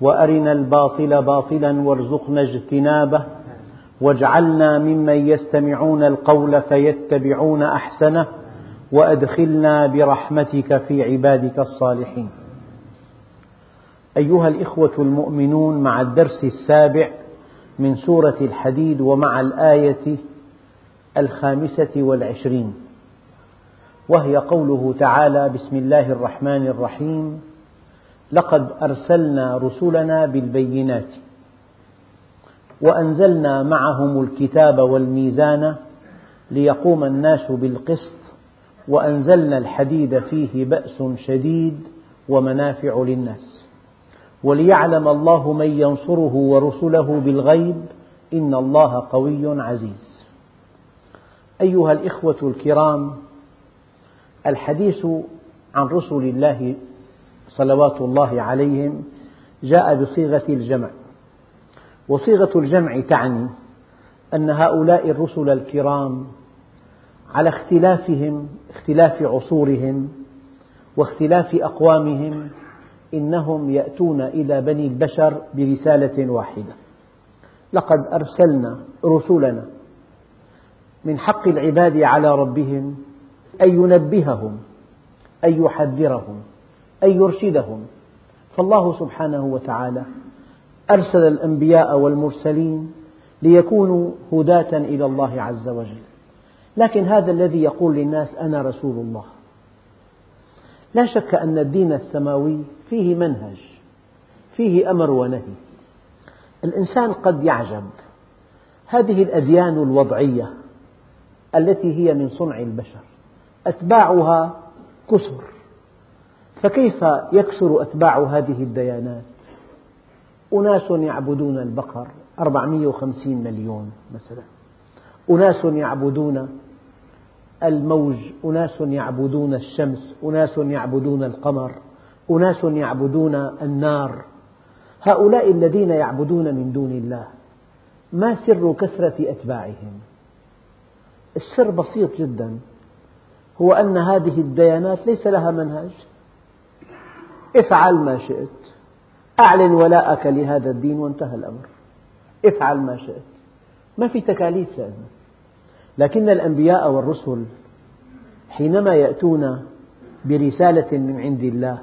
وأرنا الباطل باطلا وارزقنا اجتنابه واجعلنا ممن يستمعون القول فيتبعون أحسنه وأدخلنا برحمتك في عبادك الصالحين. أيها الإخوة المؤمنون مع الدرس السابع من سورة الحديد ومع الآية الخامسة والعشرين وهي قوله تعالى بسم الله الرحمن الرحيم لقد أرسلنا رسلنا بالبينات وأنزلنا معهم الكتاب والميزان ليقوم الناس بالقسط وأنزلنا الحديد فيه بأس شديد ومنافع للناس وليعلم الله من ينصره ورسله بالغيب إن الله قوي عزيز. أيها الإخوة الكرام الحديث عن رسل الله صلوات الله عليهم جاء بصيغة الجمع. وصيغة الجمع تعني أن هؤلاء الرسل الكرام على اختلافهم اختلاف عصورهم واختلاف أقوامهم إنهم يأتون إلى بني البشر برسالة واحدة. لقد أرسلنا رسلنا من حق العباد على ربهم أن ينبههم أن يحذرهم. أن يرشدهم. فالله سبحانه وتعالى أرسل الأنبياء والمرسلين ليكونوا هداة إلى الله عز وجل. لكن هذا الذي يقول للناس أنا رسول الله. لا شك أن الدين السماوي فيه منهج فيه أمر ونهي. الإنسان قد يعجب. هذه الأديان الوضعية التي هي من صنع البشر أتباعها كثر فكيف يكثر أتباع هذه الديانات؟ أناس يعبدون البقر 450 مليون مثلا. أناس يعبدون الموج أناس يعبدون الشمس أناس يعبدون القمر أناس يعبدون النار. هؤلاء الذين يعبدون من دون الله ما سر كثرة أتباعهم؟ السر بسيط جدا هو أن هذه الديانات ليس لها منهج. افعل ما شئت. أعلن ولاءك لهذا الدين وانتهى الأمر. افعل ما شئت. ما في تكاليف لأنه لكن الأنبياء والرسل حينما يأتون برسالة من عند الله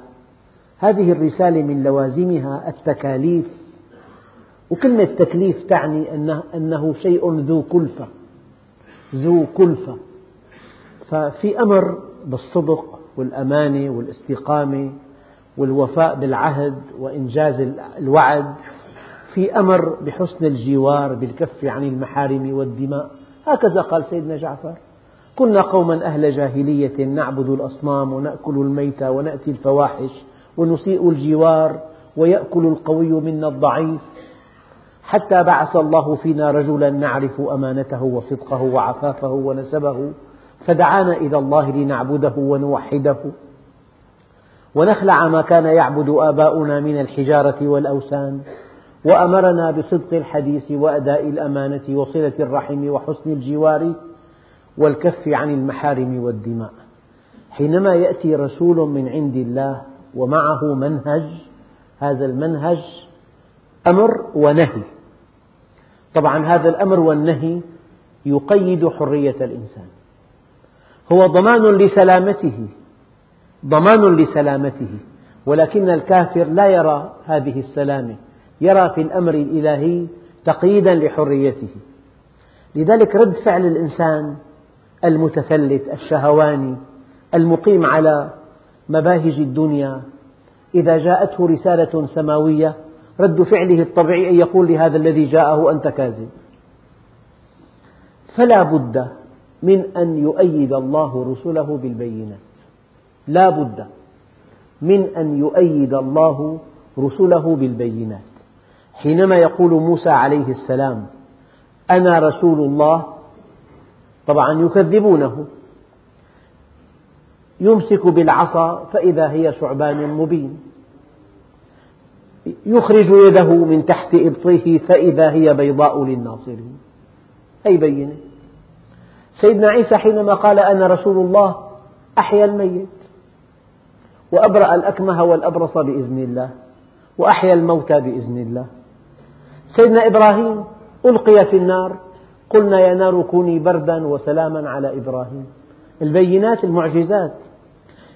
هذه الرسالة من لوازمها التكاليف. وكلمة تكليف تعني أنه شيء ذو كلفة. ذو كلفة. ففي أمر بالصدق والأمانة والاستقامة والوفاء بالعهد وإنجاز الوعد في أمر بحسن الجوار بالكف عن المحارم والدماء. هكذا قال سيدنا جعفر. كنا قوما أهل جاهلية نعبد الأصنام ونأكل الميتة ونأتي الفواحش ونسيء الجوار ويأكل القوي منا الضعيف. حتى بعث الله فينا رجلا نعرف أمانته وصدقه وعفافه ونسبه فدعانا إلى الله لنعبده ونوحده. ونخلع ما كان يعبد آباؤنا من الحجارة والأوثان. وأمرنا بصدق الحديث وأداء الأمانة وصلة الرحم وحسن الجوار والكف عن المحارم والدماء. حينما يأتي رسول من عند الله ومعه منهج هذا المنهج أمر ونهي. طبعا هذا الأمر والنهي يقيد حرية الإنسان. هو ضمان لسلامته ضمان لسلامته ولكن الكافر لا يرى هذه السلامة يرى في الأمر الإلهي تقييدا لحريته. لذلك رد فعل الإنسان المتفلت الشهواني المقيم على مباهج الدنيا إذا جاءته رسالة سماوية رد فعله الطبيعي أن يقول لهذا الذي جاءه أنت كاذب. فلا بد من أن يؤيد الله رسله بالبينات لا بد من أن يؤيد الله رسله بالبينات. حينما يقول موسى عليه السلام أنا رسول الله طبعا يكذبونه. يمسك بالعصا فإذا هي ثعبان مبين. يخرج يده من تحت إبطه فإذا هي بيضاء للناظرين أي بينة؟ سيدنا عيسى حينما قال أنا رسول الله أحيا الميت. وأبرأ الأكمه والأبرص بإذن الله وأحيا الموتى بإذن الله. سيدنا إبراهيم ألقي في النار قلنا يا نار كوني بردا وسلاما على إبراهيم. البينات المعجزات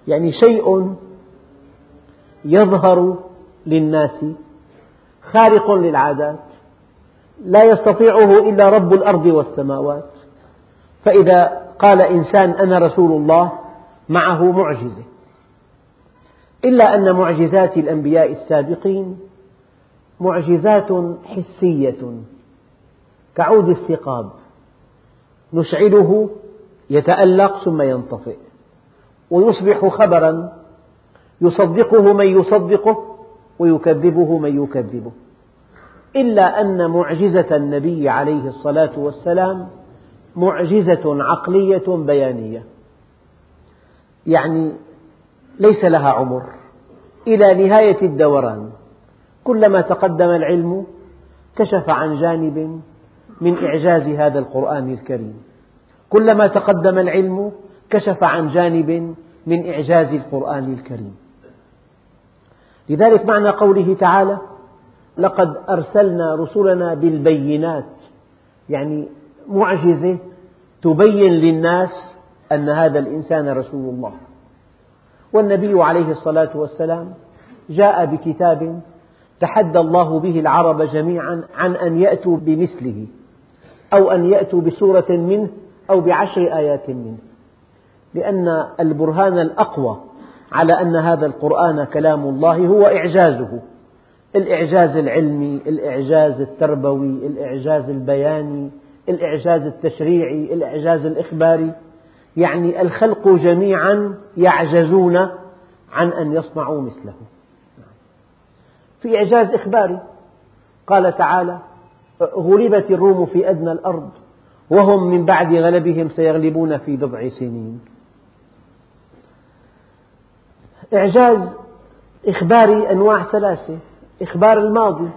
يعني شيء يظهر للناس خارق للعادات لا يستطيعه إلا رب الأرض والسماوات. فإذا قال إنسان أنا رسول الله معه معجزة. إلا أن معجزات الأنبياء السابقين معجزات حسية كعود الثقاب. نشعله يتألق ثم ينطفئ ويصبح خبرا يصدقه من يصدقه ويكذبه من يكذبه. إلا أن معجزة النبي عليه الصلاة والسلام معجزة عقلية بيانية. يعني ليس لها عمر. إلى نهاية الدوران كلما تقدم العلم كشف عن جانب من إعجاز هذا القرآن الكريم. كلما تقدم العلم كشف عن جانب من إعجاز القرآن الكريم. لذلك معنى قوله تعالى لقد أرسلنا رسلنا بالبينات. يعني معجزة تبين للناس أن هذا الإنسان رسول الله. والنبي عليه الصلاة والسلام جاء بكتاب تحدى الله به العرب جميعا عن أن يأتوا بمثله أو أن يأتوا بسورة منه أو بعشر آيات منه لأن البرهان الأقوى على أن هذا القرآن كلام الله هو إعجازه. الإعجاز العلمي، الإعجاز التربوي، الإعجاز البياني، الإعجاز التشريعي، الإعجاز الإخباري، يعني الخلق جميعا يعجزون عن أن يصنعوا مثله. في إعجاز إخباري قال تعالى: غلبت الروم في أدنى الأرض وهم من بعد غلبهم سيغلبون في بضع سنين. إعجاز إخباري أنواع ثلاثة إخبار الماضي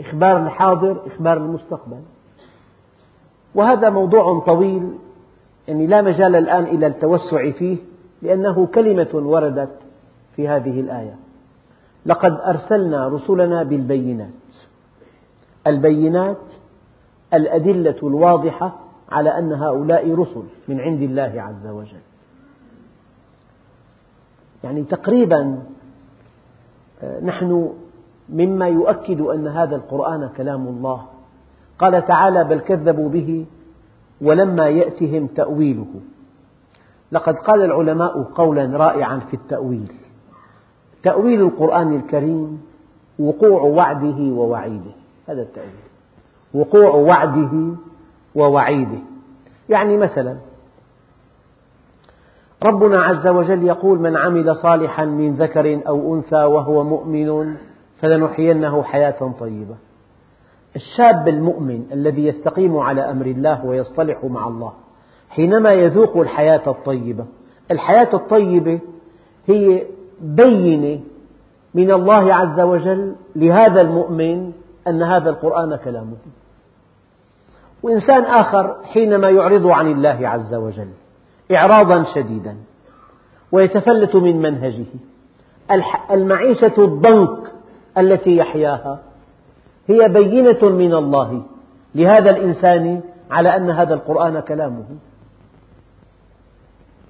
إخبار الحاضر إخبار المستقبل وهذا موضوع طويل يعني لا مجال الآن إلى التوسع فيه لأنه كلمة وردت في هذه الآية. لقد أرسلنا رسلنا بالبينات. البينات الأدلة الواضحة على أن هؤلاء رسل من عند الله عز وجل. يعني تقريبا آه، نحن مما يؤكد أن هذا القرآن كلام الله. قال تعالى بل كذبوا به ولما يأتهم تأويله. لقد قال العلماء قولا رائعا في التأويل. تأويل القرآن الكريم وقوع وعده ووعيده. هذا التأويل. وقوع وعده ووعيده. يعني مثلا ربنا عز وجل يقول من عمل صالحا من ذكر أو أنثى وهو مؤمن فلنحيينه حياة طيبة. الشاب المؤمن الذي يستقيم على أمر الله ويصطلح مع الله حينما يذوق الحياة الطيبة الحياة الطيبة هي بينة من الله عز وجل لهذا المؤمن أن هذا القرآن كلامه. وإنسان آخر حينما يعرض عن الله عز وجل إعراضا شديدا ويتفلت من منهجه المعيشة الضنك التي يحياها هي بينة من الله. لهذا الإنسان على أن هذا القرآن كلامه.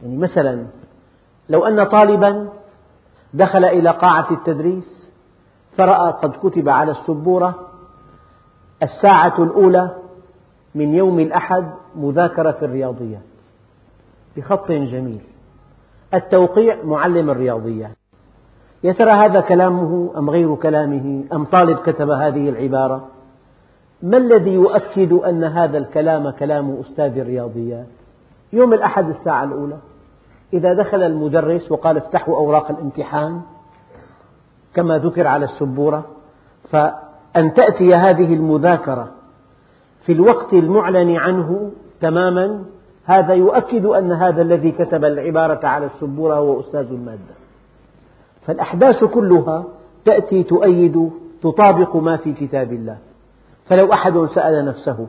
يعني مثلا لو أن طالبا دخل إلى قاعة التدريس فرأى قد كتب على السبورة الساعة الأولى من يوم الأحد مذاكرة في الرياضيات. بخط جميل. التوقيع معلم الرياضيات. يا ترى هذا كلامه أم غير كلامه؟ أم طالب كتب هذه العبارة؟ ما الذي يؤكد أن هذا الكلام كلام أستاذ الرياضيات؟ يوم الأحد الساعة الأولى إذا دخل المدرس وقال افتحوا أوراق الامتحان كما ذكر على السبورة أن تأتي هذه المذاكرة في الوقت المعلن عنه تماما هذا يؤكد أن هذا الذي كتب العبارة على السبورة هو أستاذ المادة. فالأحداث كلها تأتي تؤيد تطابق ما في كتاب الله. فلو أحد سأل نفسه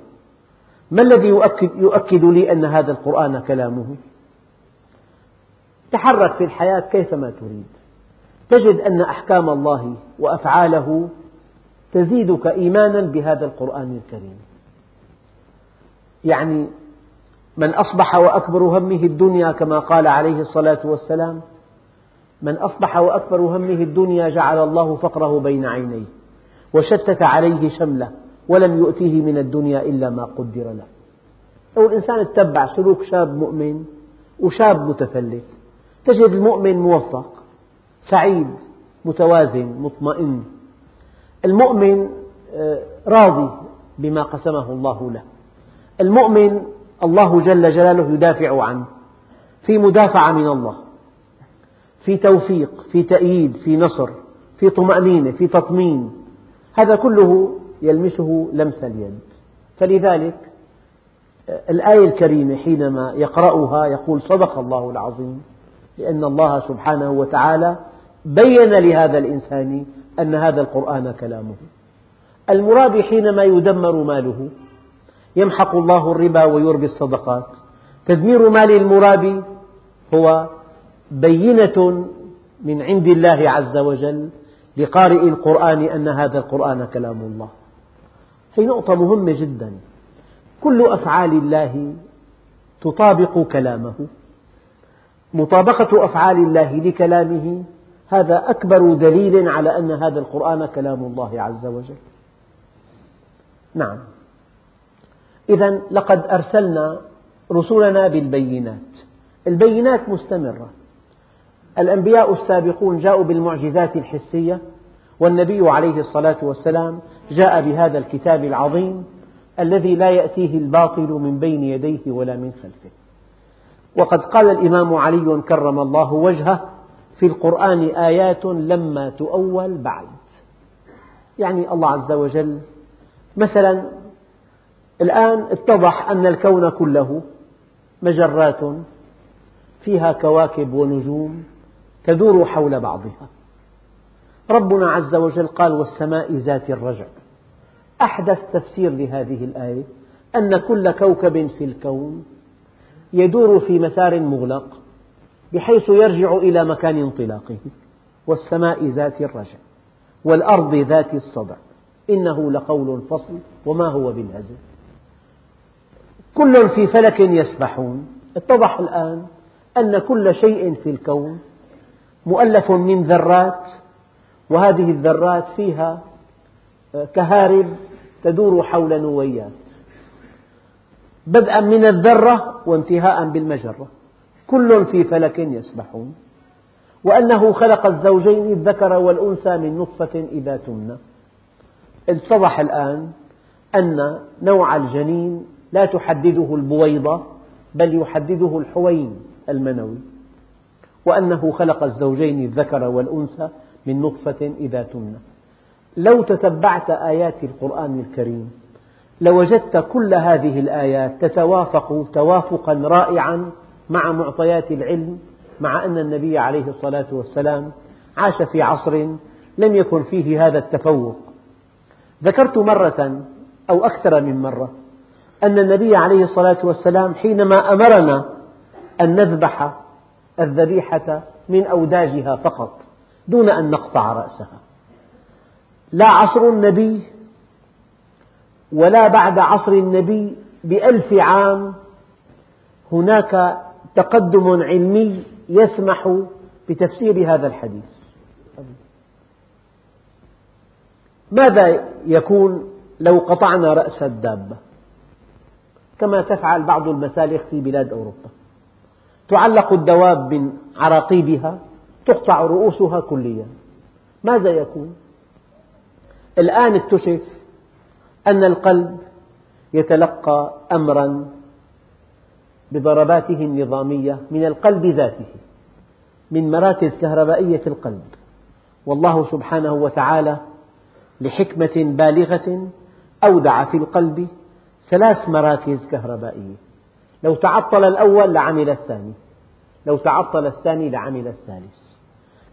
ما الذي يؤكد, يؤكد لي أن هذا القرآن كلامه؟ تحرك في الحياة كيفما تريد. تجد أن أحكام الله وأفعاله تزيدك إيمانا بهذا القرآن الكريم. يعني من أصبح وأكبر همه الدنيا كما قال عليه الصلاة والسلام من أصبح وأكبر همه الدنيا جعل الله فقره بين عينيه وشتت عليه شمله ولم يؤتيه من الدنيا إلا ما قدر له. أو الإنسان اتبع سلوك شاب مؤمن وشاب متفلت تجد المؤمن موفق سعيد متوازن مطمئن. المؤمن آه، راضي بما قسمه الله له. المؤمن الله جل جلاله يدافع عنه في مدافعة من الله. في توفيق في تأييد في نصر في طمأنينة في تطمين. هذا كله يلمسه لمس اليد. فلذلك الآية الكريمة حينما يقرأها يقول صدق الله العظيم لأن الله سبحانه وتعالى بين لهذا الإنسان أن هذا القرآن كلامه. المرابي حينما يدمر ماله يمحق الله الربا ويربي الصدقات. تدمير مال المرابي هو بينة من عند الله عز وجل لقارئ القرآن أن هذا القرآن كلام الله. هذه نقطة مهمة جدا. كل أفعال الله تطابق كلامه. مطابقة أفعال الله لكلامه هذا أكبر دليل على أن هذا القرآن كلام الله عز وجل. نعم. إذا لقد أرسلنا رسلنا بالبينات. البينات مستمرة. الأنبياء السابقون جاءوا بالمعجزات الحسية والنبي عليه الصلاة والسلام جاء بهذا الكتاب العظيم الذي لا يأتيه الباطل من بين يديه ولا من خلفه. وقد قال الإمام علي كرم الله وجهه في القرآن آيات لما تؤول بعد. يعني الله عز وجل مثلا الآن اتضح أن الكون كله مجرات فيها كواكب ونجوم تدور حول بعضها. ربنا عز وجل قال والسماء ذات الرجع. أحدث تفسير لهذه الآية أن كل كوكب في الكون يدور في مسار مغلق بحيث يرجع إلى مكان انطلاقه. والسماء ذات الرجع والأرض ذات الصدع. إنه لقول فصل وما هو بالهزل. كل في فلك يسبحون. اتضح الآن أن كل شيء في الكون مؤلف من ذرات وهذه الذرات فيها كهارب تدور حول نويات بدءا من الذرة وانتهاء بالمجرة. كل في فلك يسبحون. وأنه خلق الزوجين الذكر والأنثى من نطفة إذا تمنى. اتضح الآن أن نوع الجنين لا تحدده البويضة بل يحدده الحوين المنوي. وأنه خلق الزوجين الذكر والأنثى من نطفة إذا تمنى. لو تتبعت آيات القرآن الكريم لوجدت كل هذه الآيات تتوافق توافقا رائعا مع معطيات العلم مع أن النبي عليه الصلاة والسلام عاش في عصر لم يكن فيه هذا التفوق. ذكرت مرة أو أكثر من مرة أن النبي عليه الصلاة والسلام حينما أمرنا أن نذبح الذبيحة من أوداجها فقط دون أن نقطع رأسها. لا عصر النبي ولا بعد عصر النبي بألف عام هناك تقدم علمي يسمح بتفسير هذا الحديث. ماذا يكون لو قطعنا رأس الدابة؟ كما تفعل بعض المسالخ في بلاد أوروبا. تعلق الدواب من عراقيبها تقطع رؤوسها كليا. ماذا يكون؟ الآن اكتشف أن القلب يتلقى أمرا بضرباته النظامية من القلب ذاته من مراكز كهربائية في القلب. والله سبحانه وتعالى لحكمة بالغة أودع في القلب ثلاث مراكز كهربائية. لو تعطل الأول لعمل الثاني. لو تعطل الثاني لعمل الثالث.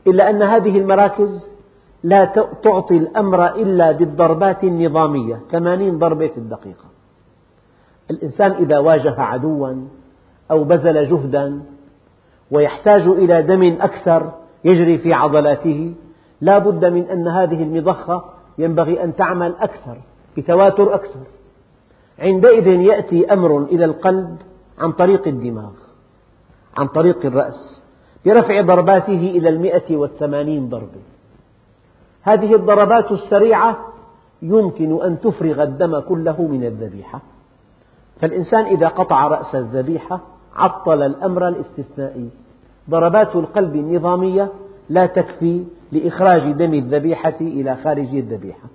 إلا أن هذه المراكز لا تعطي الأمر إلا بالضربات النظامية ثمانين ضربة في الدقيقة. الإنسان إذا واجه عدوا أو بذل جهدا ويحتاج إلى دم أكثر يجري في عضلاته لا بد من أن هذه المضخة ينبغي أن تعمل أكثر بتواتر أكثر. عندئذ يأتي أمر إلى القلب عن طريق الدماغ عن طريق الرأس برفع ضرباته إلى المئة والثمانين ضربة. هذه الضربات السريعة يمكن أن تفرغ الدم كله من الذبيحة. فالإنسان إذا قطع رأس الذبيحة عطل الأمر الاستثنائي. ضربات القلب النظامية لا تكفي لإخراج دم الذبيحة إلى خارج الذبيحة.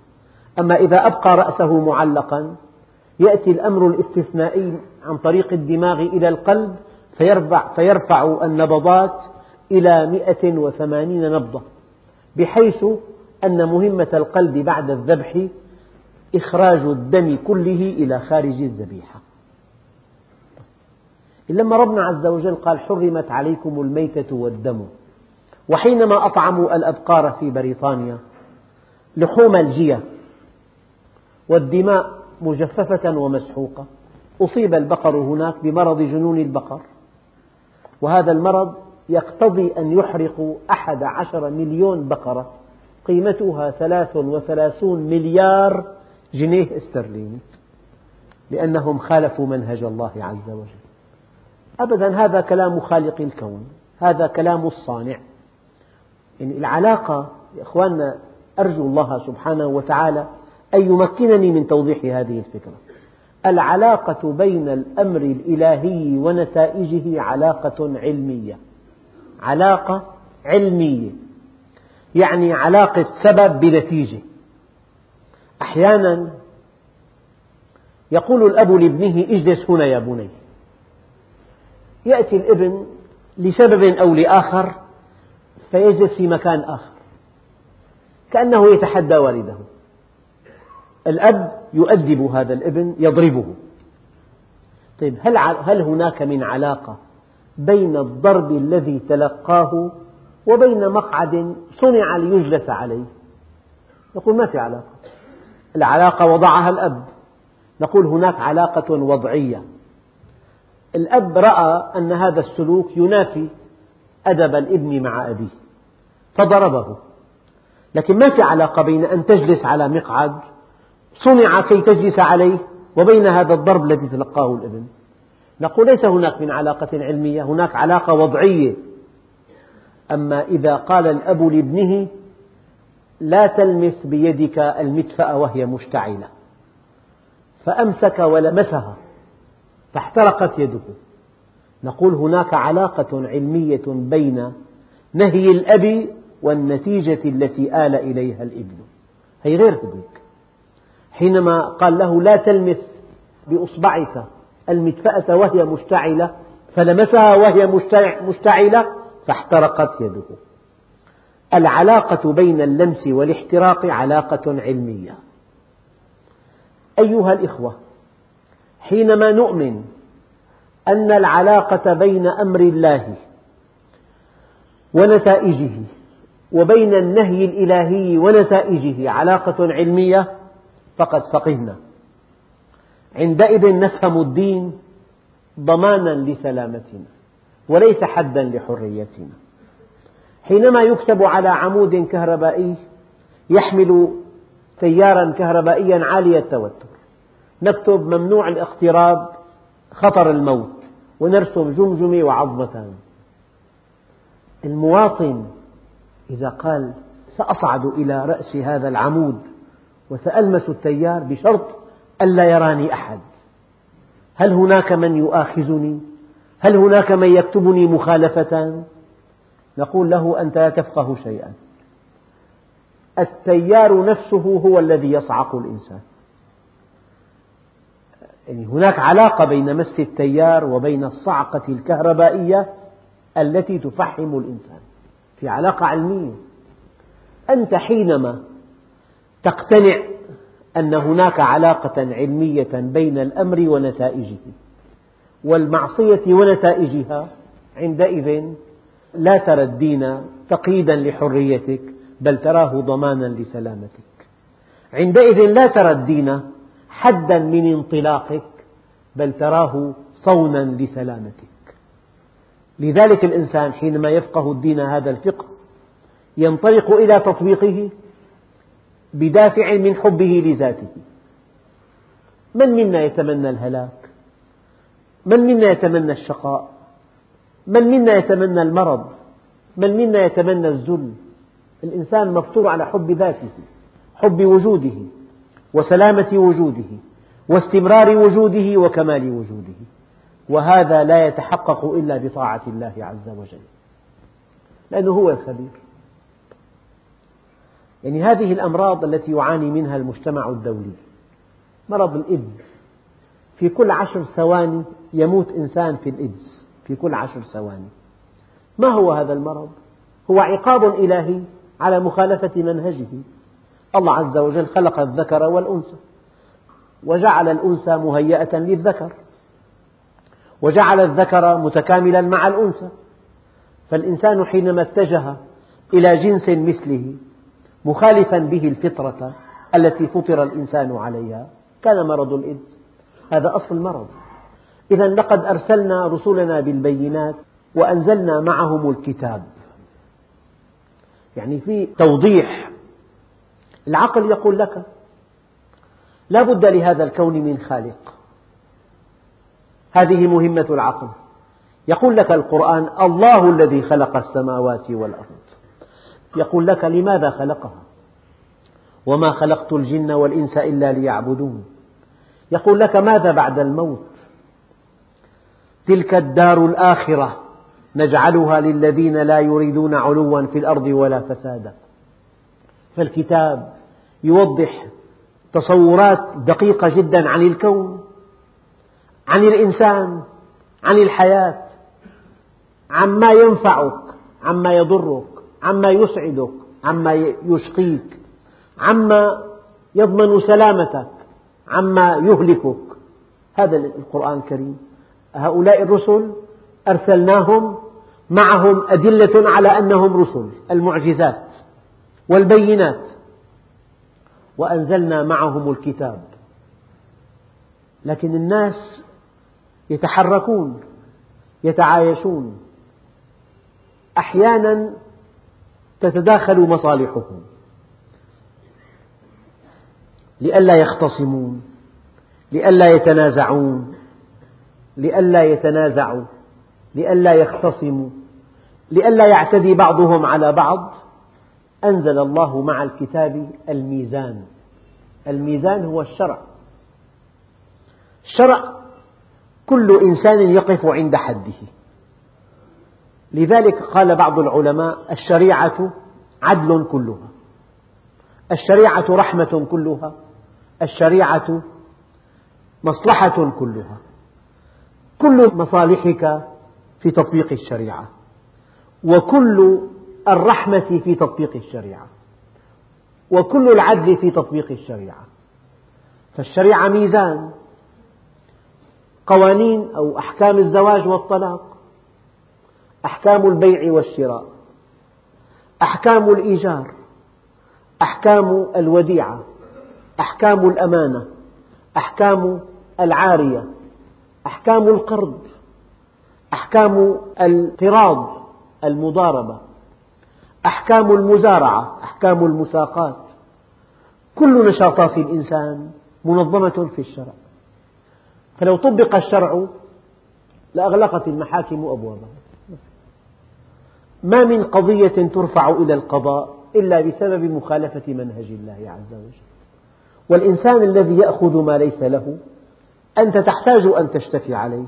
أما إذا أبقى رأسه معلقا يأتي الأمر الاستثنائي عن طريق الدماغ إلى القلب فيرفع, فيرفع النبضات إلى 180 نبضة بحيث أن مهمة القلب بعد الذبح إخراج الدم كله إلى خارج الذبيحة. لما ربنا عز وجل قال حرمت عليكم الميتة والدم. وحينما أطعموا الأبقار في بريطانيا لحوم الجية والدماء مجففة ومسحوقة. أصيب البقر هناك بمرض جنون البقر. وهذا المرض يقتضي أن يحرق أحد عشر مليون بقرة. قيمتها ثلاث وثلاثون مليار جنيه استرليني. لأنهم خالفوا منهج الله عز وجل. أبدا هذا كلام خالق الكون. هذا كلام الصانع. يعني العلاقة يا إخواننا أرجو الله سبحانه وتعالى أن يمكنني من توضيح هذه الفكرة. العلاقة بين الأمر الإلهي ونتائجه علاقة علمية. علاقة علمية. يعني علاقة سبب بنتيجة. أحيانا يقول الأب لابنه اجلس هنا يا بني. يأتي الابن لسبب أو لآخر فيجلس في مكان آخر. كأنه يتحدى والده. الأب يؤدب هذا الابن يضربه. طيب هل, هل هناك من علاقة بين الضرب الذي تلقاه وبين مقعد صنع ليجلس عليه؟ نقول ما في علاقة. العلاقة وضعها الأب. نقول هناك علاقة وضعية. الأب رأى أن هذا السلوك ينافي أدب الابن مع أبيه فضربه. لكن ما في علاقة بين أن تجلس على مقعد صنع كي تجلس عليه وبين هذا الضرب الذي تلقاه الابن نقول ليس هناك من علاقة علمية هناك علاقة وضعية. أما إذا قال الأب لابنه لا تلمس بيدك المدفأة وهي مشتعلة. فأمسك ولمسها فاحترقت يده. نقول هناك علاقة علمية بين نهي الأب والنتيجة التي آل إليها الابن. هي غير هذيك حينما قال له لا تلمس بإصبعك المدفأة وهي مشتعلة فلمسها وهي مشتعلة فاحترقت يده. العلاقة بين اللمس والاحتراق علاقة علمية. أيها الإخوة حينما نؤمن أن العلاقة بين أمر الله ونتائجه وبين النهي الإلهي ونتائجه علاقة علمية فقد فقهنا. عندئذ نفهم الدين ضمانا لسلامتنا وليس حدا لحريتنا. حينما يكتب على عمود كهربائي يحمل تيارا كهربائيا عالي التوتر. نكتب ممنوع الاقتراب خطر الموت ونرسم جمجمة وعظمتان. المواطن إذا قال سأصعد إلى رأس هذا العمود وسألمس التيار بشرط ألا يراني أحد. هل هناك من يؤاخذني؟ هل هناك من يكتبني مخالفة؟ نقول له أنت لا تفقه شيئا. التيار نفسه هو الذي يصعق الإنسان. يعني هناك علاقة بين مس التيار وبين الصعقة الكهربائية التي تفحم الإنسان. في علاقة علمية. أنت حينما تقتنع أن هناك علاقة علمية بين الأمر ونتائجه والمعصية ونتائجها عندئذ لا ترى الدين تقييدا لحريتك بل تراه ضمانا لسلامتك. عندئذ لا ترى الدين حدا من انطلاقك بل تراه صونا لسلامتك. لذلك الإنسان حينما يفقه الدين هذا الفقه ينطلق إلى تطبيقه بدافع من حبه لذاته. من منا يتمنى الهلاك؟ من منا يتمنى الشقاء؟ من منا يتمنى المرض؟ من منا يتمنى الذل؟ الإنسان مفطور على حب ذاته حب وجوده وسلامة وجوده واستمرار وجوده وكمال وجوده. وهذا لا يتحقق إلا بطاعة الله عز وجل. لأنه هو الخبير. يعني هذه الأمراض التي يعاني منها المجتمع الدولي. مرض الإيدز. في كل عشر ثواني يموت إنسان في الإيدز. في كل عشر ثواني. ما هو هذا المرض؟ هو عقاب إلهي على مخالفة منهجه. الله عز وجل خلق الذكر والأنثى. وجعل الأنثى مهيئة للذكر. وجعل الذكر متكاملا مع الأنثى. فالإنسان حينما اتجه إلى جنس مثله مخالفا به الفطرة التي فطر الإنسان عليها. كان مرض الإيدز هذا أصل المرض. إذا لقد أرسلنا رسلنا بالبينات وأنزلنا معهم الكتاب. يعني في توضيح. العقل يقول لك لا بد لهذا الكون من خالق. هذه مهمة العقل. يقول لك القرآن الله الذي خلق السماوات والأرض. يقول لك لماذا خلقها؟ وما خلقت الجن والإنس إلا ليعبدون. يقول لك ماذا بعد الموت؟ تلك الدار الآخرة نجعلها للذين لا يريدون علوا في الأرض ولا فسادا. فالكتاب يوضح تصورات دقيقة جدا عن الكون عن الإنسان عن الحياة عما ينفعك عما يضرك. عما يسعدك عما يشقيك عما يضمن سلامتك عما يهلكك. هذا القرآن الكريم. هؤلاء الرسل أرسلناهم معهم أدلة على أنهم رسل المعجزات والبينات. وأنزلنا معهم الكتاب. لكن الناس يتحركون يتعايشون. أحيانا تتداخل مصالحهم. لئلا يختصمون لئلا يتنازعون لئلا يتنازعوا لئلا يختصموا لئلا يعتدي بعضهم على بعض. أنزل الله مع الكتاب الميزان. الميزان هو الشرع. الشرع كل إنسان يقف عند حده. لذلك قال بعض العلماء الشريعة عدل كلها. الشريعة رحمة كلها. الشريعة مصلحة كلها. كل مصالحك في تطبيق الشريعة. وكل الرحمة في تطبيق الشريعة. وكل العدل في تطبيق الشريعة. فالشريعة ميزان. قوانين أو أحكام الزواج والطلاق. أحكام البيع والشراء أحكام الإيجار أحكام الوديعة أحكام الأمانة أحكام العارية أحكام القرض أحكام القراض المضاربة أحكام المزارعة أحكام المساقات. كل نشاطات الإنسان منظمة في الشرع. فلو طبق الشرع لأغلقت المحاكم أبوابها. ما من قضية ترفع إلى القضاء إلا بسبب مخالفة منهج الله عز وجل. والإنسان الذي يأخذ ما ليس له أنت تحتاج أن تشتكي عليه.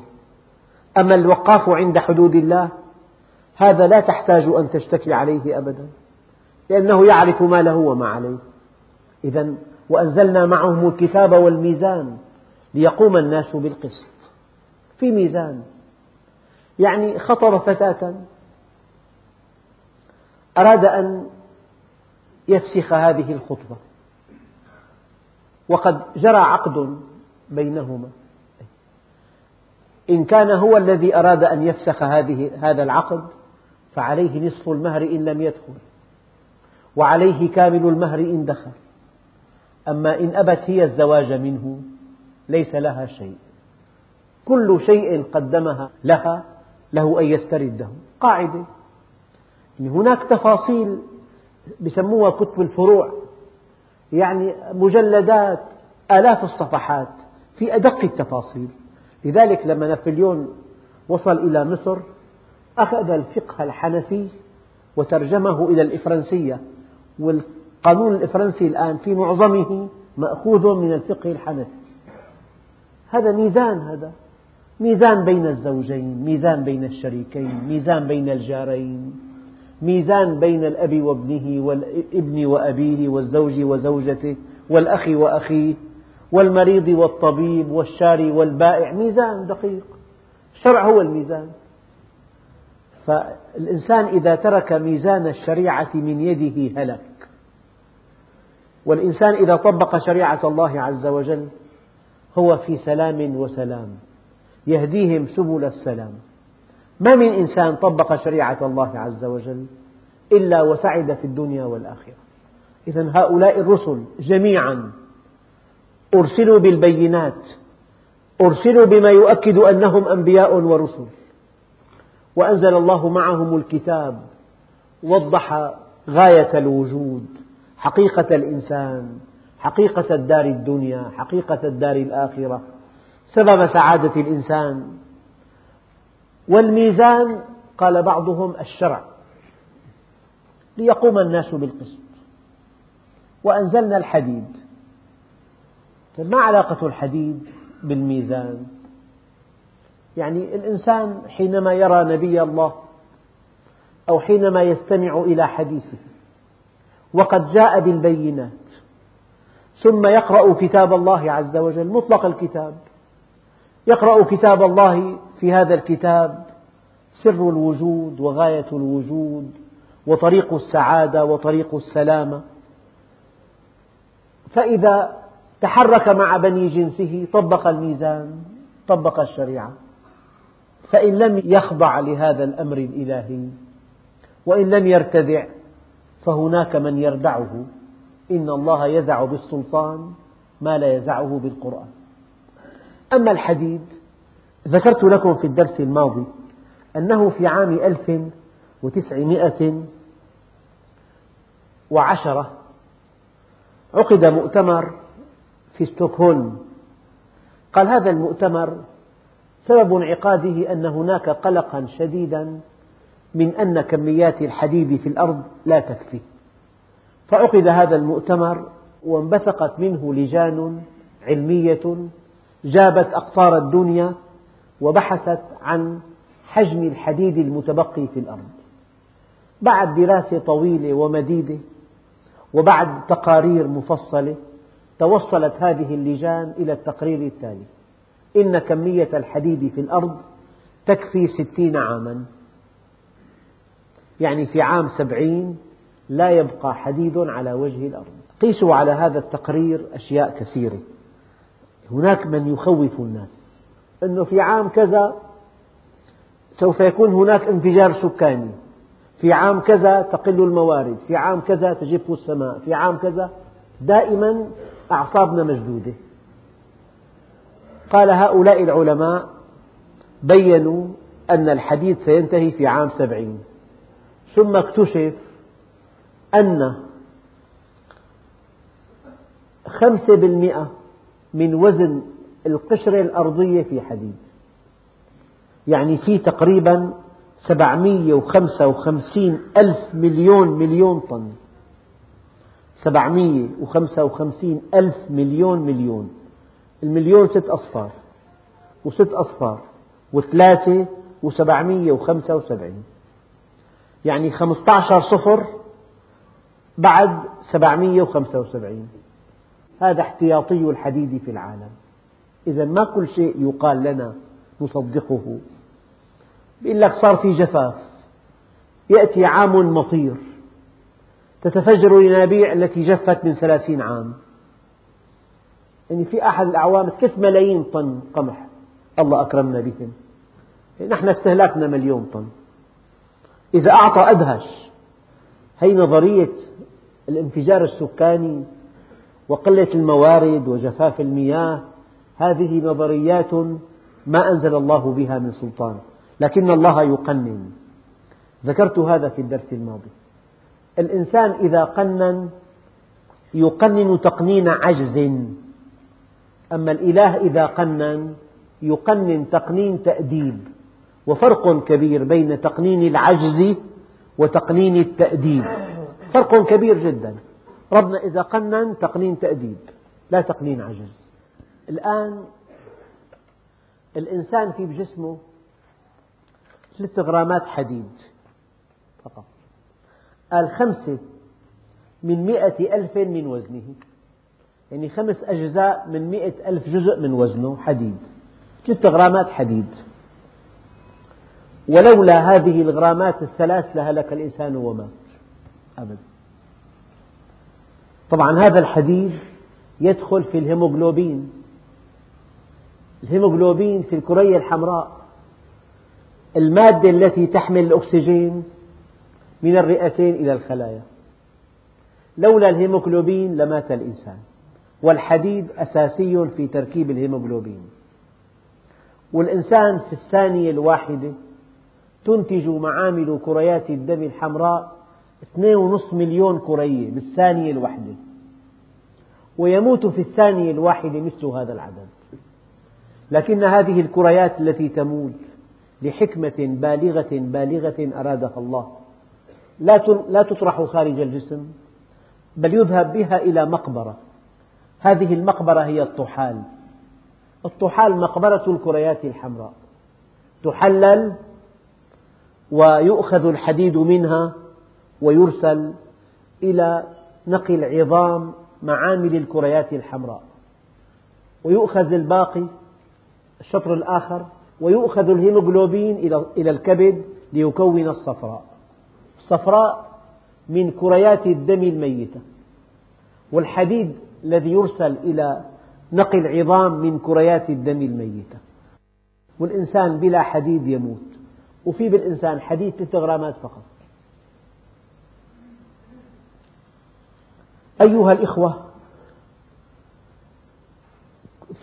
أما الوقاف عند حدود الله هذا لا تحتاج أن تشتكي عليه أبدا لأنه يعرف ما له وما عليه. إذا وأنزلنا معهم الكتاب والميزان ليقوم الناس بالقسط. في ميزان يعني خطب فتاة أراد أن يفسخ هذه الخطبة. وقد جرى عقد بينهما. إن كان هو الذي أراد أن يفسخ هذه هذا العقد فعليه نصف المهر إن لم يدخل وعليه كامل المهر إن دخل. أما إن أبت هي الزواج منه ليس لها شيء. كل شيء قدمها لها له أن يسترده. قاعدة. هناك تفاصيل يسموها كتب الفروع يعني مجلدات آلاف الصفحات في أدق التفاصيل. لذلك لما نابليون وصل إلى مصر أخذ الفقه الحنفي وترجمه إلى الإفرنسية والقانون الإفرنسي الآن في معظمه مأخوذ من الفقه الحنفي. هذا ميزان هذا ميزان بين الزوجين ميزان بين الشريكين ميزان بين الجارين. ميزان بين الأب وابنه والابن وأبيه والزوج وزوجته والأخ وأخيه والمريض والطبيب والشاري والبائع ميزان دقيق. الشرع هو الميزان. فالإنسان إذا ترك ميزان الشريعة من يده هلك. والإنسان إذا طبق شريعة الله عز وجل هو في سلام وسلام يهديهم سبل السلام. ما من إنسان طبق شريعة الله عز وجل إلا وسعد في الدنيا والآخرة. إذا هؤلاء الرسل جميعا أرسلوا بالبينات أرسلوا بما يؤكد أنهم أنبياء ورسل وأنزل الله معهم الكتاب وضح غاية الوجود حقيقة الإنسان حقيقة الدار الدنيا حقيقة الدار الآخرة. سبب سعادة الإنسان والميزان قال بعضهم الشرع ليقوم الناس بالقسط. وأنزلنا الحديد. ما علاقة الحديد بالميزان؟ يعني الإنسان حينما يرى نبي الله أو حينما يستمع إلى حديثه وقد جاء بالبينات ثم يقرأ كتاب الله عز وجل مطلق الكتاب يقرأ كتاب الله في هذا الكتاب سر الوجود وغاية الوجود وطريق السعادة وطريق السلامة. فإذا تحرك مع بني جنسه طبق الميزان طبق الشريعة. فإن لم يخضع لهذا الأمر الإلهي وإن لم يرتدع فهناك من يردعه. إن الله يزع بالسلطان ما لا يزعه بالقرآن. أما الحديد ذكرت لكم في الدرس الماضي أنه في عام ألف وتسعمائة وعشرة عقد مؤتمر في ستوكهولم. قال هذا المؤتمر سبب انعقاده أن هناك قلقا شديدا من أن كميات الحديد في الأرض لا تكفي. فعقد هذا المؤتمر وانبثقت منه لجان علمية جابت أقطار الدنيا وبحثت عن حجم الحديد المتبقي في الأرض. بعد دراسة طويلة ومديدة وبعد تقارير مفصلة توصلت هذه اللجان إلى التقرير التالي. إن كمية الحديد في الأرض تكفي ستين عاما. يعني في عام سبعين لا يبقى حديد على وجه الأرض. قيسوا على هذا التقرير أشياء كثيرة. هناك من يخوف الناس. أنه في عام كذا سوف يكون هناك انفجار سكاني. في عام كذا تقل الموارد. في عام كذا تجف السماء. في عام كذا دائما أعصابنا مشدودة. قال هؤلاء العلماء بينوا أن الحديد سينتهي في عام سبعين. ثم اكتشف أن خمسة بالمئة من وزن القشرة الأرضية في حديد. يعني في تقريبا سبعمية وخمسة وخمسين ألف مليون مليون طن. سبعمية وخمسة وخمسين ألف مليون مليون. المليون ست أصفار وست أصفار وثلاثة وسبعمية وخمسة وسبعين. يعني خمسة عشر صفر بعد سبعمية وخمسة وسبعين. هذا احتياطي الحديد في العالم. إذا ما كل شيء يقال لنا نصدقه. يقول لك صار في جفاف. يأتي عام مطير. تتفجر الينابيع التي جفت من ثلاثين عام. يعني في أحد الأعوام 3 ملايين طن قمح. الله أكرمنا بهم. نحن استهلاكنا مليون طن. إذا أعطى أدهش. هي نظرية الانفجار السكاني وقلة الموارد وجفاف المياه هذه نظريات ما أنزل الله بها من سلطان لكن الله يقنن. ذكرت هذا في الدرس الماضي. الإنسان إذا قنن يقنن تقنين عجز. أما الإله إذا قنن يقنن تقنين تأديب. وفرق كبير بين تقنين العجز وتقنين التأديب. فرق كبير جدا. ربنا إذا قنن تقنين تأديب لا تقنين عجز. الآن الإنسان في بجسمه ثلاث غرامات حديد فقط. قال خمسة من مئة ألف من وزنه. يعني خمس أجزاء من مئة ألف جزء من وزنه حديد. ثلاث غرامات حديد. ولولا هذه الغرامات الثلاث لهلك الإنسان ومات. أبدا. طبعا هذا الحديد يدخل في الهيموغلوبين. الهيموغلوبين في الكرية الحمراء المادة التي تحمل الأكسجين من الرئتين إلى الخلايا. لولا الهيموغلوبين لمات الإنسان والحديد أساسي في تركيب الهيموغلوبين. والإنسان في الثانية الواحدة تنتج معامل كريات الدم الحمراء 2.5 مليون كرية بالثانية الواحدة ويموت في الثانية الواحدة مثل هذا العدد. لكن هذه الكريات التي تموت لحكمة بالغة بالغة أرادها الله. لا تطرح خارج الجسم بل يذهب بها إلى مقبرة. هذه المقبرة هي الطحال. الطحال مقبرة الكريات الحمراء. تحلل ويؤخذ الحديد منها ويرسل إلى نقل عظام معامل الكريات الحمراء. ويؤخذ الباقي الشطر الآخر ويؤخذ الهيموغلوبين إلى الكبد ليكون الصفراء. الصفراء من كريات الدم الميتة. والحديد الذي يرسل إلى نقل عظام من كريات الدم الميتة. والإنسان بلا حديد يموت. وفي بالإنسان حديد 3 غرامات فقط. أيها الإخوة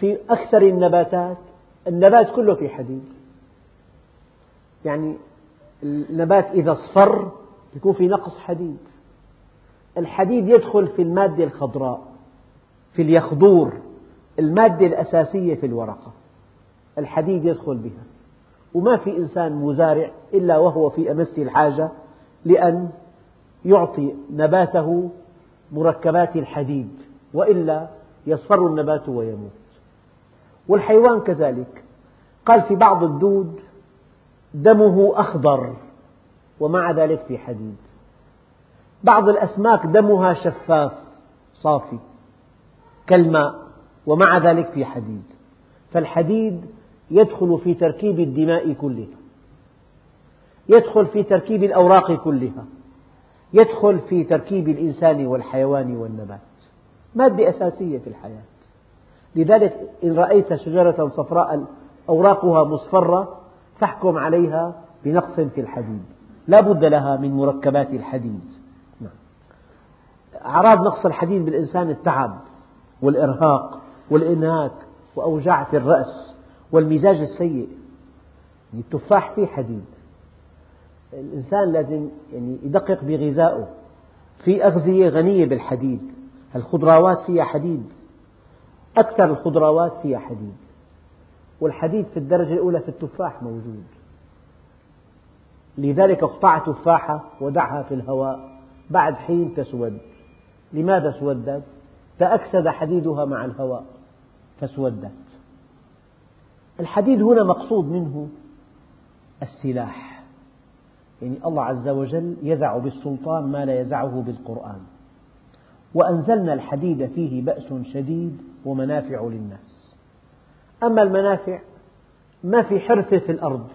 في أكثر النباتات النبات كله في حديد. يعني النبات إذا اصفر يكون في نقص حديد. الحديد يدخل في المادة الخضراء في اليخضور المادة الأساسية في الورقة. الحديد يدخل بها. وما في إنسان مزارع إلا وهو في أمس الحاجة لأن يعطي نباته مركبات الحديد وإلا يصفر النبات ويموت. والحيوان كذلك. قال في بعض الدود دمه أخضر ومع ذلك في حديد. بعض الأسماك دمها شفاف صافي كالماء ومع ذلك في حديد. فالحديد يدخل في تركيب الدماء كلها. يدخل في تركيب الأوراق كلها. يدخل في تركيب الإنسان والحيوان والنبات. مادة أساسية في الحياة. لذلك إن رأيت شجرة صفراء أوراقها مصفرة فاحكم عليها بنقص في الحديد. لا بد لها من مركبات الحديد. نعم. أعراض نقص الحديد بالإنسان التعب والإرهاق والإنهاك وأوجاع في الرأس والمزاج السيء. يعني التفاح فيه حديد. الإنسان لازم يعني يدقق بغذائه. في أغذية غنية بالحديد. الخضروات فيها حديد. أكثر الخضروات فيها حديد. والحديد في الدرجة الأولى في التفاح موجود. لذلك اقطع تفاحة ودعها في الهواء. بعد حين تسود. لماذا اسودت؟ تأكسد حديدها مع الهواء. فاسودت الحديد هنا مقصود منه السلاح. يعني الله عز وجل يزع بالسلطان ما لا يزعه بالقرآن. وأنزلنا الحديد فيه بأس شديد ومنافع للناس. أما المنافع ما في حرفة في الأرض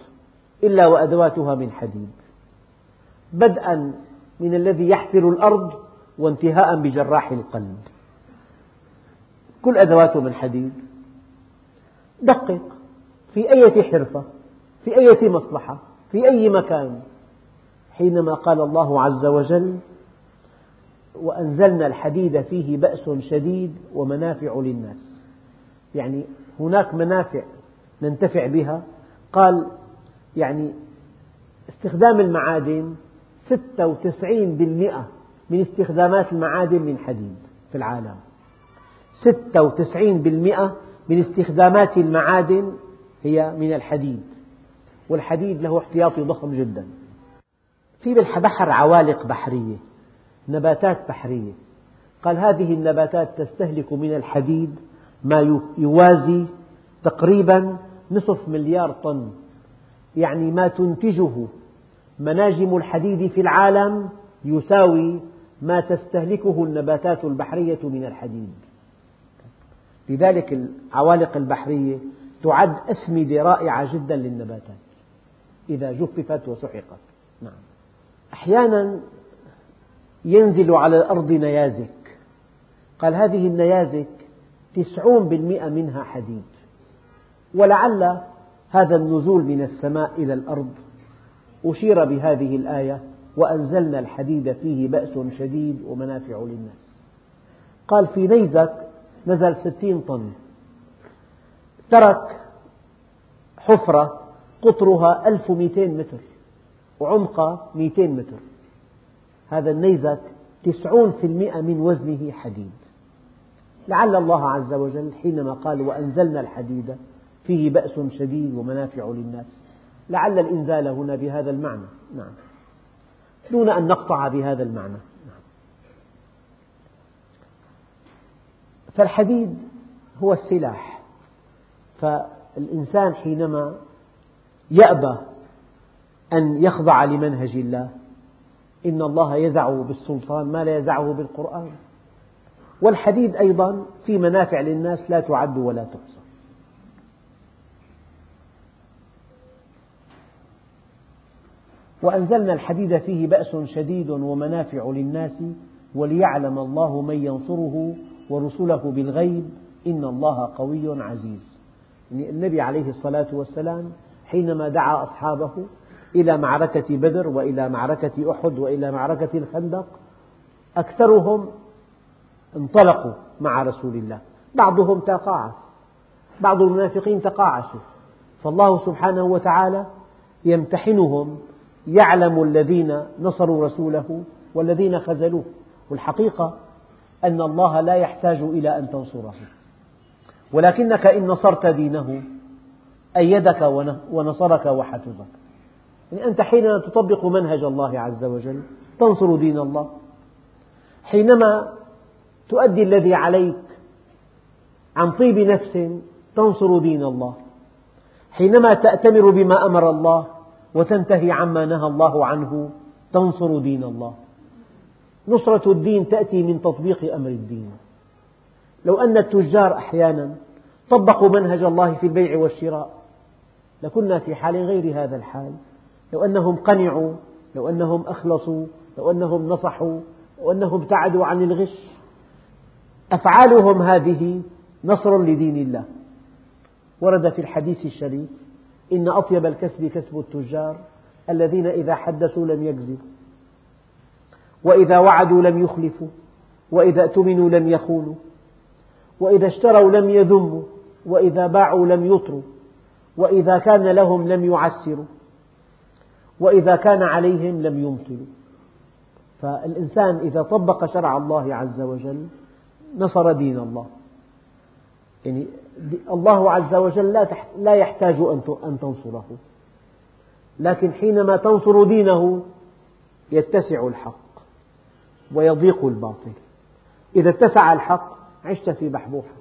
إلا وأدواتها من حديد. بدءا من الذي يحفر الأرض وانتهاء بجراح القلب. كل أدواته من حديد. دقق في أي حرفة في أي مصلحة في أي مكان. حينما قال الله عز وجل وأنزلنا الحديد فيه بأس شديد ومنافع للناس. يعني هناك منافع ننتفع بها. قال يعني استخدام المعادن 96% من استخدامات المعادن من حديد في العالم. 96% من استخدامات المعادن هي من الحديد. والحديد له احتياطي ضخم جدا. في بالبحر عوالق بحرية نباتات بحرية. قال هذه النباتات تستهلك من الحديد ما يوازي تقريبا نصف مليار طن. يعني ما تنتجه مناجم الحديد في العالم يساوي ما تستهلكه النباتات البحرية من الحديد. لذلك العوالق البحرية تعد أسمدة رائعة جدا للنباتات إذا جففت وسحقت. نعم. أحيانا ينزل على الأرض نيازك. قال هذه النيازك تسعون بالمئة منها حديد. ولعل هذا النزول من السماء إلى الأرض. أشير بهذه الآية وأنزلنا الحديد فيه بأس شديد ومنافع للناس. قال في نيزك نزل ستين طن. ترك حفرة قطرها 1200 متر. وعمقها 200 متر. هذا النيزك 90% من وزنه حديد. لعل الله عز وجل حينما قال وأنزلنا الحديد فيه بأس شديد ومنافع للناس. لعل الإنزال هنا بهذا المعنى. نعم. دون أن نقطع بهذا المعنى. نعم. فالحديد هو السلاح. فالإنسان حينما يأبى أن يخضع لمنهج الله. إن الله يزع بالسلطان ما لا يزعه بالقرآن. والحديد أيضا في منافع للناس لا تعد ولا تحصى. وأنزلنا الحديد فيه بأس شديد ومنافع للناس وليعلم الله من ينصره ورسله بالغيب. إن الله قوي عزيز. النبي عليه الصلاة والسلام حينما دعا أصحابه إلى معركة بدر وإلى معركة أحد وإلى معركة الخندق أكثرهم انطلقوا مع رسول الله. بعضهم تقاعس بعض المنافقين تقاعسوا. فالله سبحانه وتعالى يمتحنهم يعلم الذين نصروا رسوله والذين خذلوه. والحقيقة أن الله لا يحتاج إلى أن تنصره. ولكنك إن نصرت دينه أيدك ونصرك وحفظك. يعني أنت حينما تطبق منهج الله عز وجل تنصر دين الله. حينما تؤدي الذي عليك عن طيب نفس تنصر دين الله. حينما تأتمر بما أمر الله وتنتهي عما نهى الله عنه تنصر دين الله. نصرة الدين تأتي من تطبيق أمر الدين. لو أن التجار أحيانا طبقوا منهج الله في البيع والشراء لكنا في حال غير هذا الحال. لو أنهم قنعوا لو أنهم أخلصوا لو أنهم نصحوا لو أنهم ابتعدوا عن الغش أفعالهم هذه نصر لدين الله. ورد في الحديث الشريف إن أطيب الكسب كسب التجار الذين إذا حدثوا لم يكذبوا وإذا وعدوا لم يخلفوا وإذا اؤتمنوا لم يخونوا وإذا اشتروا لم يذموا وإذا باعوا لم يطروا وإذا كان لهم لم يعسروا. وإذا كان عليهم لم يمطلوا فالإنسان إذا طبق شرع الله عز وجل نصر دين الله. يعني الله عز وجل لا يحتاج أن تنصره. لكن حينما تنصر دينه يتسع الحق ويضيق الباطل. إذا اتسع الحق عشت في بحبوحة.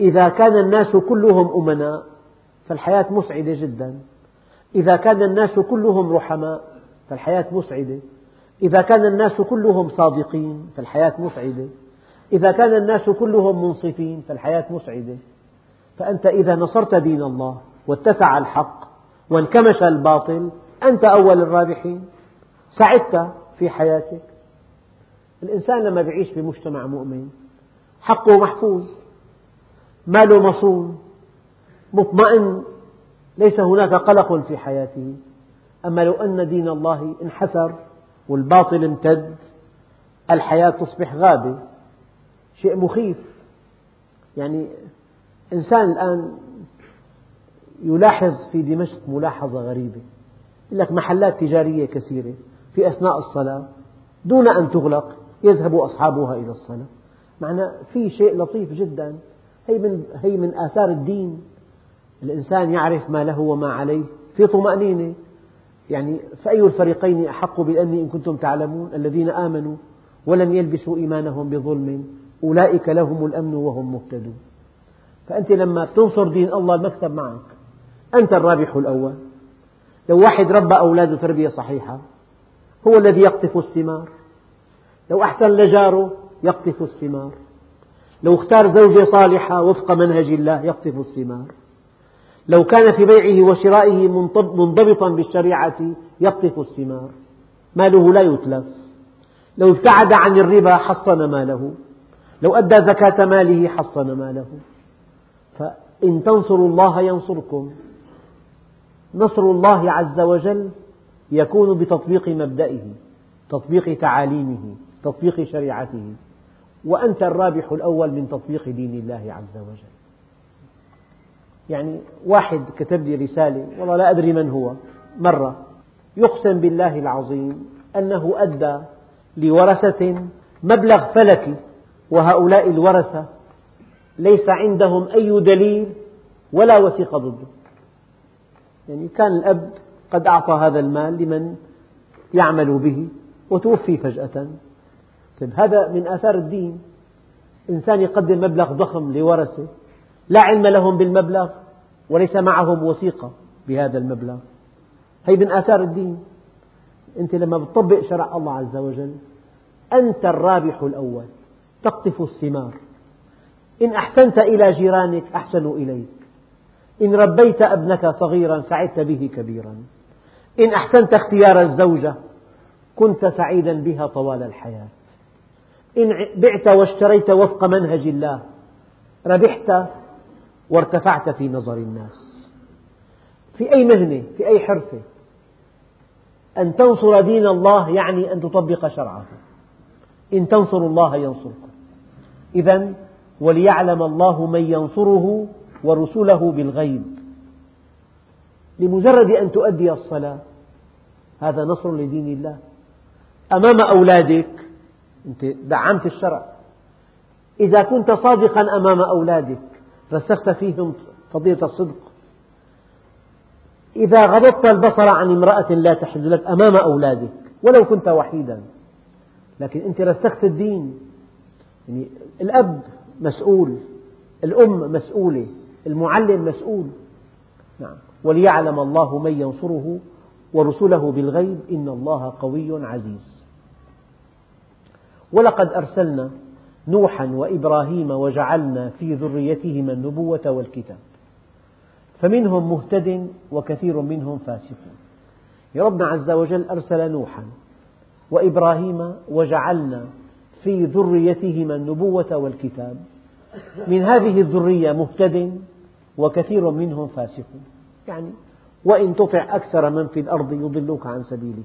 إذا كان الناس كلهم أمناء فالحياة مسعدة جدا. إذا كان الناس كلهم رحماء فالحياة مسعدة. إذا كان الناس كلهم صادقين فالحياة مسعدة. إذا كان الناس كلهم منصفين فالحياة مسعدة. فأنت إذا نصرت دين الله واتسع الحق وانكمش الباطل أنت أول الرابحين. سعدت في حياتك. الإنسان لما يعيش بمجتمع مؤمن حقه محفوظ ماله مصون مطمئن ليس هناك قلق في حياته. أما لو أن دين الله انحسر والباطل امتد الحياة تصبح غابة. شيء مخيف. يعني إنسان الآن يلاحظ في دمشق ملاحظة غريبة. يقول لك محلات تجارية كثيرة في أثناء الصلاة دون أن تغلق يذهب أصحابها إلى الصلاة. معنى في شيء لطيف جدا. هي من, هي من آثار الدين. الإنسان يعرف ما له وما عليه في طمأنينة. يعني فأي الفريقين أحق بالأمن إن كنتم تعلمون؟ الذين آمنوا ولم يلبسوا إيمانهم بظلم أولئك لهم الأمن وهم مهتدون. فأنت لما تنصر دين الله المكسب معك أنت الرابح الأول. لو واحد ربى أولاده تربية صحيحة هو الذي يقطف الثمار. لو أحسن لجاره يقطف الثمار. لو اختار زوجة صالحة وفق منهج الله يقطف الثمار. لو كان في بيعه وشرائه منضبطا بالشريعة يقطف الثمار. ماله لا يتلف. لو ابتعد عن الربا حصن ماله. لو أدى زكاة ماله حصن ماله. فإن تنصروا الله ينصركم. نصر الله عز وجل يكون بتطبيق مبدئه تطبيق تعاليمه تطبيق شريعته. وأنت الرابح الأول من تطبيق دين الله عز وجل. يعني واحد كتب لي رسالة والله لا أدري من هو. مرة يقسم بالله العظيم أنه أدى لورثة مبلغ فلكي وهؤلاء الورثة ليس عندهم أي دليل ولا وثيقة ضده. يعني كان الأب قد أعطى هذا المال لمن يعمل به وتوفي فجأة. طيب هذا من آثار الدين. إنسان يقدم مبلغ ضخم لورثة لا علم لهم بالمبلغ وليس معهم وثيقة بهذا المبلغ. هي من آثار الدين. أنت لما تطبق شرع الله عز وجل أنت الرابح الأول تقطف الثمار. إن أحسنت إلى جيرانك أحسنوا إليك. إن ربيت أبنك صغيرا سعدت به كبيرا. إن أحسنت اختيار الزوجة كنت سعيدا بها طوال الحياة. إن بعت واشتريت وفق منهج الله ربحت وارتفعت في نظر الناس. في أي مهنة في أي حرفة. أن تنصر دين الله يعني أن تطبق شرعه. إن تنصروا الله ينصركم. إذا وليعلم الله من ينصره ورسله بالغيب. لمجرد أن تؤدي الصلاة هذا نصر لدين الله. أمام أولادك أنت دعمت الشرع. إذا كنت صادقا أمام أولادك رسخت فيهم فضيلة الصدق. إذا غضضت البصر عن امرأة لا تحل لك أمام أولادك ولو كنت وحيدا لكن أنت رسخت الدين. يعني الأب مسؤول الأم مسؤولة المعلم مسؤول. نعم. وليعلم الله من ينصره ورسله بالغيب إن الله قوي عزيز. ولقد أرسلنا نوحا وإبراهيم وجعلنا في ذريتهما النبوة والكتاب. فمنهم مهتد وكثير منهم فاسقون. ربنا عز وجل أرسل نوحا وإبراهيم وجعلنا في ذريتهما النبوة والكتاب. من هذه الذرية مهتد وكثير منهم فاسقون. يعني وإن تطع أكثر من في الأرض يضلوك عن سبيله.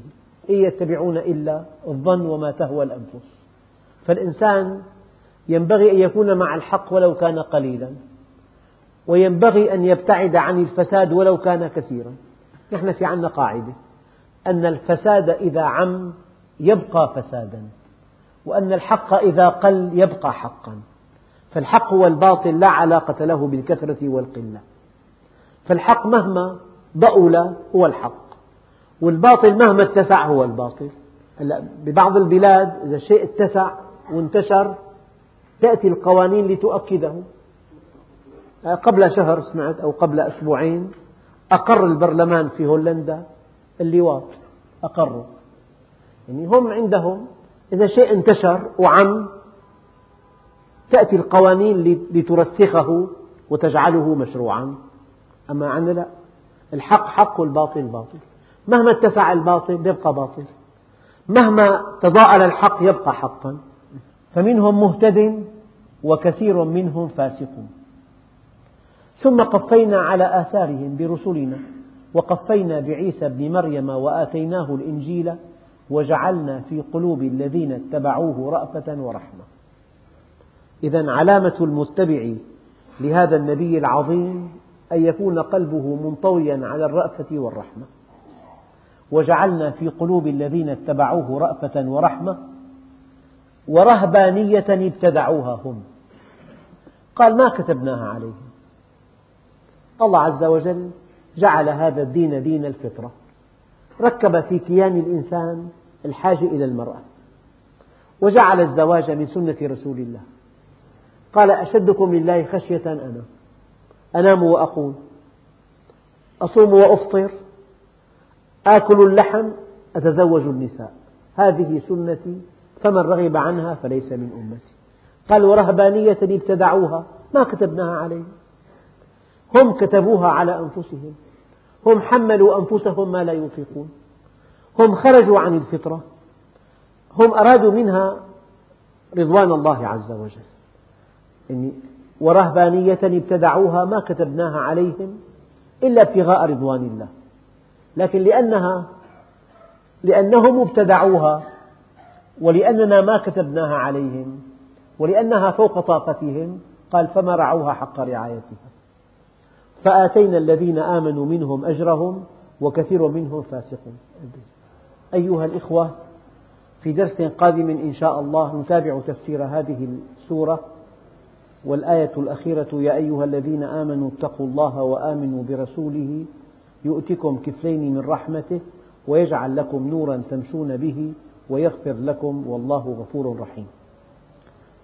إن يتبعون إلا الظن وما تهوى الأنفس. فالإنسان ينبغي أن يكون مع الحق ولو كان قليلا. وينبغي أن يبتعد عن الفساد ولو كان كثيرا. نحن في عنا قاعدة أن الفساد إذا عم يبقى فسادا وأن الحق إذا قل يبقى حقا. فالحق والباطل لا علاقة له بالكثرة والقلة. فالحق مهما ضؤل هو الحق والباطل مهما اتسع هو الباطل. ببعض البلاد إذا الشيء اتسع وانتشر تأتي القوانين لتؤكده. قبل شهر سمعت أو قبل أسبوعين أقر البرلمان في هولندا اللواط. أقروا يعني هم عندهم إذا شيء انتشر وعم تأتي القوانين لترسخه وتجعله مشروعا. أما عندنا لا الحق حق والباطل باطل. مهما اتسع الباطل يبقى باطل. مهما تضاءل الحق يبقى حقا. فمنهم مهتد وكثير منهم فاسقون. ثم قفينا على آثارهم برسلنا وقفينا بعيسى ابن مريم وآتيناه الإنجيل وجعلنا في قلوب الذين اتبعوه رأفة ورحمة. إذا علامة المتبع لهذا النبي العظيم أن يكون قلبه منطويا على الرأفة والرحمة. وجعلنا في قلوب الذين اتبعوه رأفة ورحمة ورهبانية ابتدعوها هم. قال ما كتبناها عليهم. الله عز وجل جعل هذا الدين دين الفطرة. ركب في كيان الإنسان الحاجة إلى المرأة. وجعل الزواج من سنة رسول الله. قال أشدكم لله خشية أنا. أنام وأقوم. أصوم وأفطر. آكل اللحم. أتزوج النساء. هذه سنتي. فمن رغب عنها فليس من أمتي. قال ورهبانية ابتدعوها. ما كتبناها عليهم. هم كتبوها على أنفسهم. هم حملوا أنفسهم ما لا يطيقون هم خرجوا عن الفطرة. هم أرادوا منها رضوان الله عز وجل. يعني ورهبانية ابتدعوها ما كتبناها عليهم إلا ابتغاء رضوان الله. لكن لأنها لأنهم ابتدعوها ولأننا ما كتبناها عليهم ولأنها فوق طاقتهم. قال فما رعوها حق رعايتها. فآتينا الذين آمنوا منهم أجرهم وكثير منهم فاسقون. أيها الإخوة في درس قادم إن شاء الله نتابع تفسير هذه السورة. والآية الأخيرة يا أيها الذين آمنوا اتقوا الله وآمنوا برسوله. يؤتكم كفلين من رحمته ويجعل لكم نورا تمشون به ويغفر لكم والله غفور رحيم.